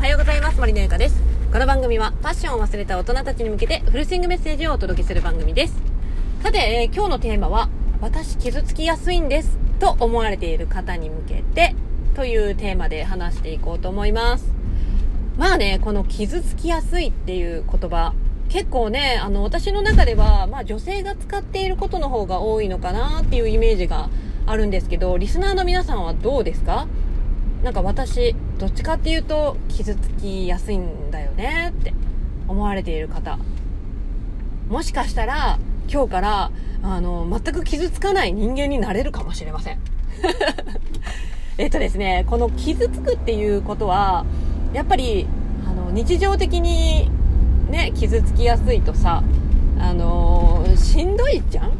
はようございます。森のゆかです。この番組は、パッションを忘れた大人たちに向けて、フルスイングメッセージをお届けする番組です。さて、えー今日のテーマは、私傷つきやすいんです。と思われている方に向けて、というテーマで話していこうと思います。まあね、この傷つきやすいっていう言葉、結構ね、あの、私の中では、まあ女性が使っていることの方が多いのかなっていうイメージがあるんですけど、リスナーの皆さんはどうですか？なんか私、どっちかっていうと傷つきやすいんだよねって思われている方。もしかしたら今日から、あの、全く傷つかない人間になれるかもしれません。えっとですね、この傷つくっていうことは、やっぱり、あの、日常的にね、傷つきやすいとさ、あのしんどいじゃん？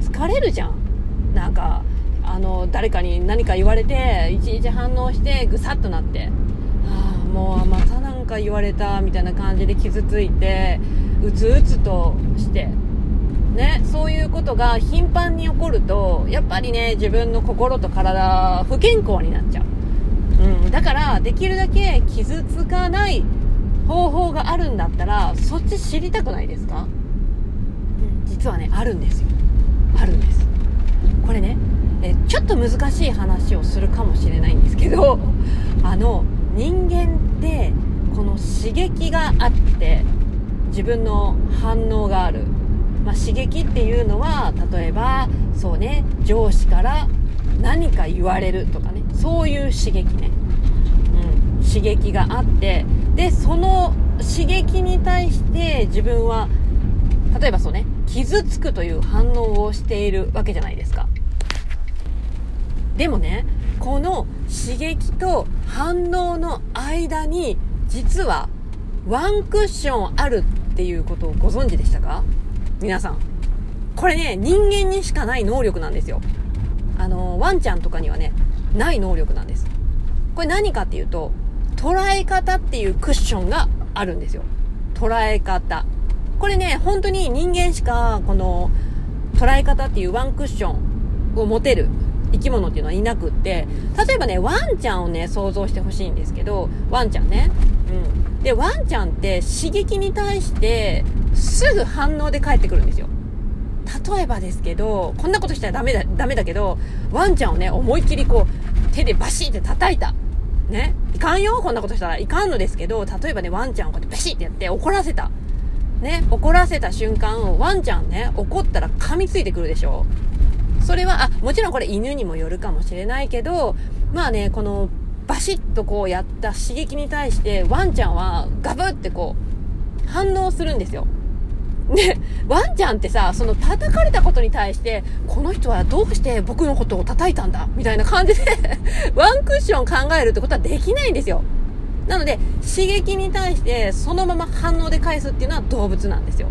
疲れるじゃん、の、誰かに何か言われて、いちいち反応して、ぐさっとなって、ああ、もうまたなんか言われた、みたいな感じで傷ついて、うつうつとして、ね、そういうことが頻繁に起こると、やっぱりね、自分の心と体、不健康になっちゃう。うん、だから、できるだけ傷つかない方法があるんだったら、そっち知りたくないですか、実はね、あるんですよ。あるんです。これね、えちょっと難しい話をするかもしれないんですけど、あの、人間って、この刺激があって、自分の反応がある。まあ、刺激っていうのは、例えば、そうね、上司から何か言われるとかね、そういう刺激ね。うん、刺激があって、で、その刺激に対して自分は、例えばそうね、傷つくという反応をしているわけじゃないですか。でもね、この刺激と反応の間に、実は、ワンクッションあるっていうことをご存知でしたか？皆さん。これね、人間にしかない能力なんですよ。あの、ワンちゃんとかにはね、ない能力なんです。これ何かっていうと、捉え方っていうクッションがあるんですよ。捉え方。これね、本当に人間しか、この、捉え方っていうワンクッションを持てる生き物っていうのはいなくって、例えばね、ワンちゃんをね、想像してほしいんですけど、ワンちゃんね。うん。で、ワンちゃんって刺激に対して、すぐ反応で返ってくるんですよ。例えばですけど、こんなことしたらダメだ、ダメだけど、ワンちゃんをね、思いっきりこう、手でバシって叩いた。ね。いかんよ、こんなことしたら。いかんのですけど、例えばね、ワンちゃんをこうやってバシってやって怒らせた。ね。怒らせた瞬間、ワンちゃんね、怒ったら噛みついてくるでしょ。それは、あ、もちろんこれ犬にもよるかもしれないけど、まあね、この、バシッとこうやった刺激に対して、ワンちゃんはガブってこう、反応するんですよ。で、ワンちゃんってさ、その叩かれたことに対して、この人はどうして僕のことを叩いたんだ？みたいな感じで、ワンクッション考えるってことはできないんですよ。なので、刺激に対してそのまま反応で返すっていうのは動物なんですよ。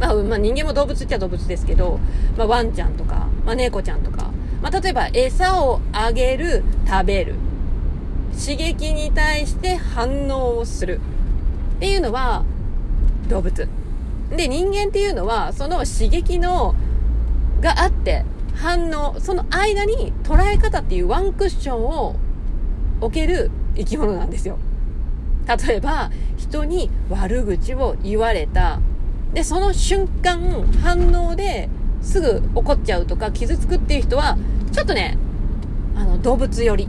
まあ、まあ、人間も動物っちゃ動物ですけど、まあ、ワンちゃんとか、まあ、猫ちゃんとか、まあ、例えば餌をあげる、食べる。刺激に対して反応をする。っていうのは動物。で、人間っていうのは、その刺激の、があって、反応、その間に捉え方っていうワンクッションを置ける生き物なんですよ。例えば、人に悪口を言われた。で、その瞬間、反応ですぐ怒っちゃうとか傷つくっていう人は、ちょっとね、あの、動物寄り。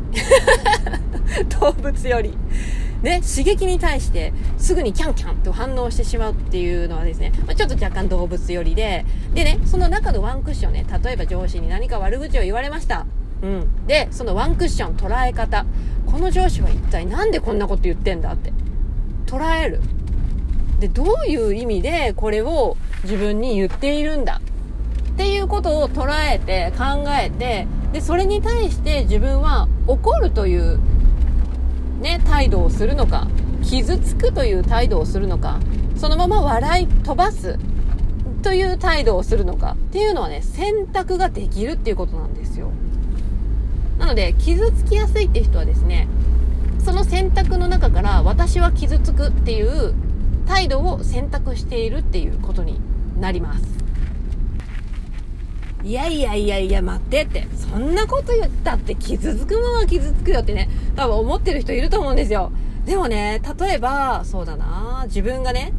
動物寄り。ね、刺激に対してすぐにキャンキャンと反応してしまうっていうのはですね、まあ、ちょっと若干動物寄りで、でね、その中のワンクッションね、例えば上司に何か悪口を言われました。うん。で、そのワンクッション捉え方。この上司は一体なんでこんなこと言ってんだって。捉える。で、どういう意味でこれを自分に言っているんだ？っていうことを捉えて考えて、で、それに対して自分は怒るというね、態度をするのか、傷つくという態度をするのか、そのまま笑い飛ばすという態度をするのかっていうのはね、選択ができるっていうことなんですよ。なので、傷つきやすいって人はですね、その選択の中から私は傷つくっていう態度を選択しているっていうことになります。いやいやいやいや待ってって、そんなこと言ったって傷つくものは傷つくよってね、多分思ってる人いると思うんですよ。でもね、例えば、そうだな、自分がね、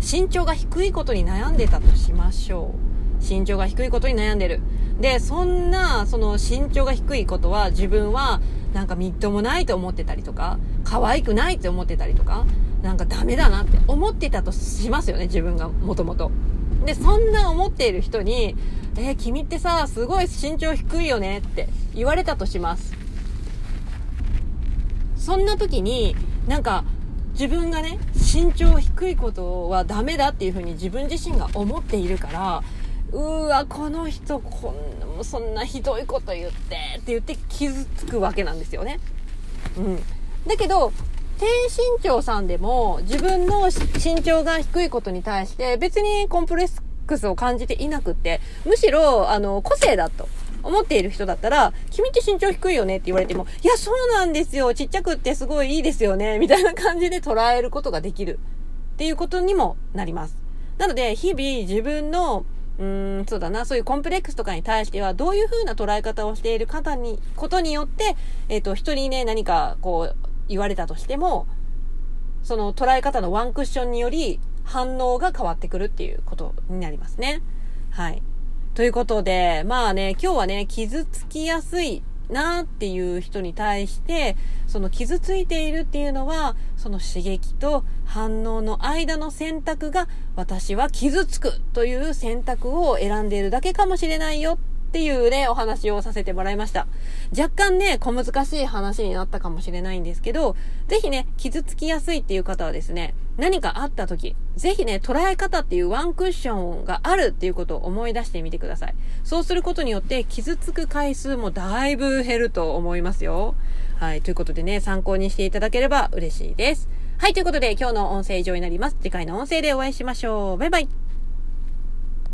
身長が低いことに悩んでたとしましょう。身長が低いことに悩んでる。で、そんな、その身長が低いことは自分はなんかみっともないと思ってたりとか、可愛くないって思ってたりとか、なんかダメだなって思ってたとしますよね、自分がもともと。で、そんな思っている人に、えー、君ってさ、すごい身長低いよねって言われたとします。そんな時に、なんか、自分がね、身長低いことはダメだっていうふうに自分自身が思っているから、うーわ、この人、こんな、そんなひどいこと言って、って言って傷つくわけなんですよね。うん。だけど、低身長さんでも自分の身長が低いことに対して別にコンプレックスを感じていなくって、むしろ、あの、個性だと。思っている人だったら、君って身長低いよねって言われても、いや、そうなんですよ。ちっちゃくってすごいいいですよね。みたいな感じで捉えることができる。っていうことにもなります。なので、日々自分の、うーん、そうだな、そういうコンプレックスとかに対しては、どういう風な捉え方をしている方に、ことによって、えっ、ー、と、人にね、何かこう、言われたとしても、その捉え方のワンクッションにより、反応が変わってくるっていうことになりますね。はい。ということで、まあね、今日はね、傷つきやすいなっていう人に対して、その傷ついているっていうのは、その刺激と反応の間の選択が、私は傷つくという選択を選んでいるだけかもしれないよっていうね、お話をさせてもらいました。若干ね、小難しい話になったかもしれないんですけど、ぜひね、傷つきやすいっていう方はですね、何かあった時、ぜひね、捉え方っていうワンクッションがあるっていうことを思い出してみてください。そうすることによって傷つく回数もだいぶ減ると思いますよ。はい、ということでね、参考にしていただければ嬉しいです。はい、ということで今日の音声以上になります。次回の音声でお会いしましょう。バイバイ。